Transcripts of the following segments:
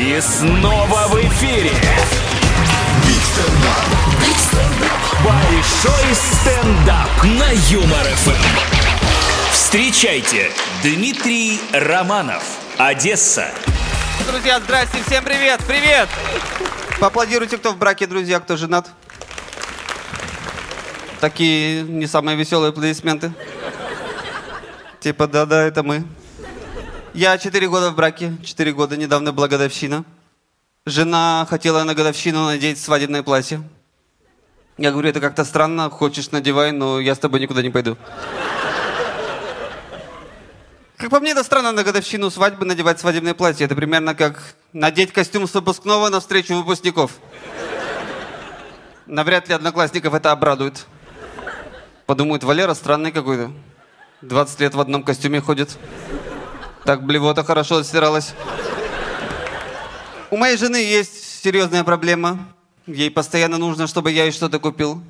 И снова в эфире. Большой стендап на Юмор ФМ. Встречайте, Дмитрий Романов, Одесса. Друзья, здрасте, всем привет, привет! Поаплодируйте, кто в браке, друзья, кто женат. Такие не самые веселые аплодисменты. Типа, да-да, это мы. Я четыре года в браке, четыре года, недавно была годовщина. Жена хотела на годовщину надеть свадебное платье. Я говорю, это как-то странно, хочешь надевай, но я с тобой никуда не пойду. Как по мне, это странно на годовщину свадьбы надевать свадебное платье. Это примерно как надеть костюм с выпускного на встречу выпускников. Навряд ли одноклассников это обрадует. Подумают, Валера странный какой-то. 20 лет в одном костюме ходит. Так блевота хорошо отстиралась. У моей жены есть серьезная проблема. Ей постоянно нужно, чтобы я ей что-то купил.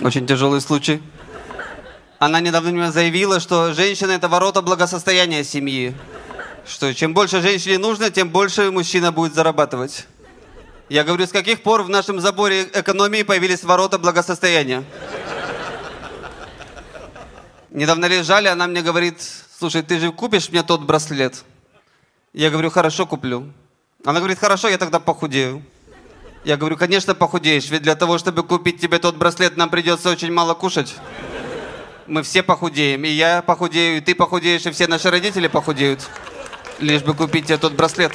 Очень тяжелый случай. Она недавно мне заявила, что женщина – это ворота благосостояния семьи. Что чем больше женщине нужно, тем больше мужчина будет зарабатывать. Я говорю, с каких пор в нашем заборе экономии появились ворота благосостояния? Недавно лежали, она мне говорит, слушай, ты же купишь мне тот браслет? Я говорю, хорошо, куплю. Она говорит, хорошо, я тогда похудею. Я говорю, конечно, похудеешь, ведь для того, чтобы купить тебе тот браслет, нам придется очень мало кушать. Мы все похудеем, и я похудею, и ты похудеешь, и все наши родители похудеют, лишь бы купить тебе тот браслет.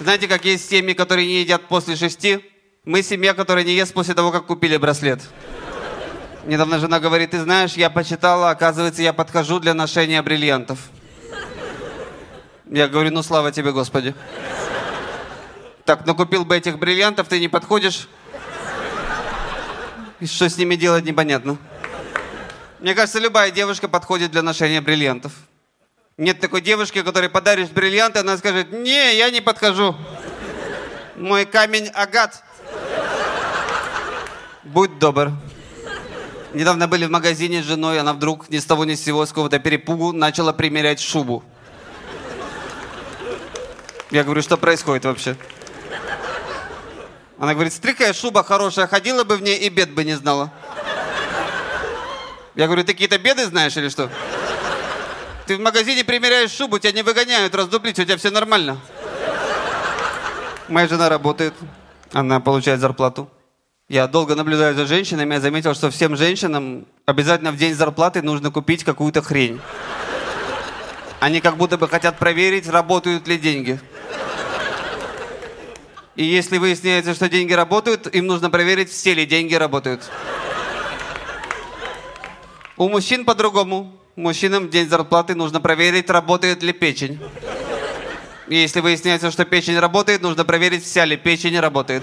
Знаете, как есть семьи, которые не едят после шести? Мы семья, которая не ест после того, как купили браслет. Недавно жена говорит, ты знаешь, я почитала, оказывается, я подхожу для ношения бриллиантов. Я говорю, ну слава тебе, Господи. Так, ну купил бы этих бриллиантов, ты не подходишь. И что с ними делать, непонятно. Мне кажется, любая девушка подходит для ношения бриллиантов. Нет такой девушки, которой подаришь бриллианты, она скажет, не, я не подхожу. Мой камень агат. Будь добр. Недавно были в магазине с женой, она вдруг ни с того ни с сего, с какого-то перепугу начала примерять шубу. Я говорю, что происходит вообще? Она говорит, стрикая шуба хорошая, ходила бы в ней и бед бы не знала. Я говорю, ты какие-то беды знаешь или что? Ты в магазине примеряешь шубу, тебя не выгоняют раздуплить, у тебя все нормально. Моя жена работает, она получает зарплату. Я долго наблюдаю за женщинами, я заметил, что всем женщинам обязательно в день зарплаты нужно купить какую-то хрень. Они как будто бы хотят проверить, работают ли деньги. И если выясняется, что деньги работают, им нужно проверить, все ли деньги работают. У мужчин по-другому. Мужчинам в день зарплаты нужно проверить, работает ли печень. И если выясняется, что печень работает, нужно проверить, вся ли печень работает.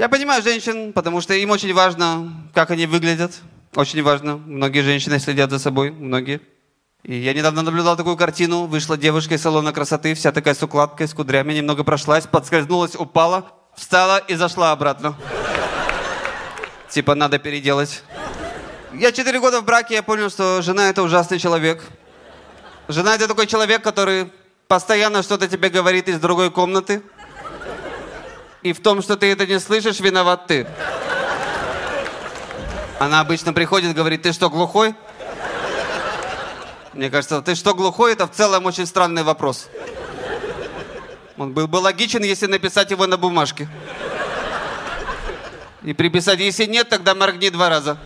Я понимаю женщин, потому что им очень важно, как они выглядят. Очень важно. Многие женщины следят за собой, многие. И я недавно наблюдал такую картину. Вышла девушка из салона красоты, вся такая с укладкой, с кудрями, немного прошлась, подскользнулась, упала, встала и зашла обратно. Типа надо переделать. Я четыре года в браке, я понял, что жена это ужасный человек. Жена это такой человек, который постоянно что-то тебе говорит из другой комнаты. И в том, что ты это не слышишь, виноват ты. Она обычно приходит, говорит, ты что, глухой? Мне кажется, ты что, глухой? Это в целом очень странный вопрос. Он был бы логичен, если написать его на бумажке. И приписать, если нет, тогда моргни два раза.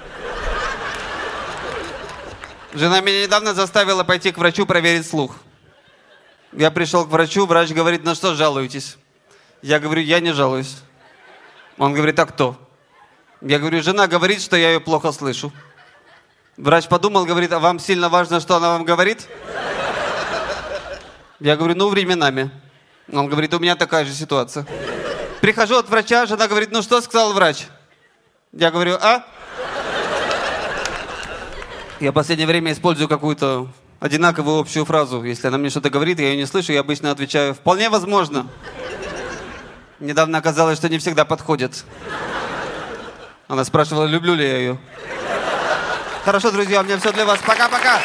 Жена меня недавно заставила пойти к врачу проверить слух. Я пришел к врачу, врач говорит, на что жалуетесь? Я говорю, я не жалуюсь. Он говорит, а кто? Я говорю, жена говорит, что я ее плохо слышу. Врач подумал, говорит, а вам сильно важно, что она вам говорит? Я говорю, ну, временами. Он говорит, у меня такая же ситуация. Прихожу от врача, жена говорит, ну что сказал врач? Я говорю, а? Я в последнее время использую какую-то одинаковую общую фразу. Если она мне что-то говорит, я ее не слышу, я обычно отвечаю «вполне возможно». Недавно оказалось, что не всегда подходит. Она спрашивала, люблю ли я ее. Хорошо, друзья, у меня все для вас. Пока-пока.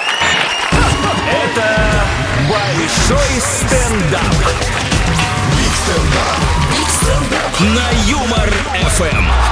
Это Большой Большой стендап. На Юмор ФМ.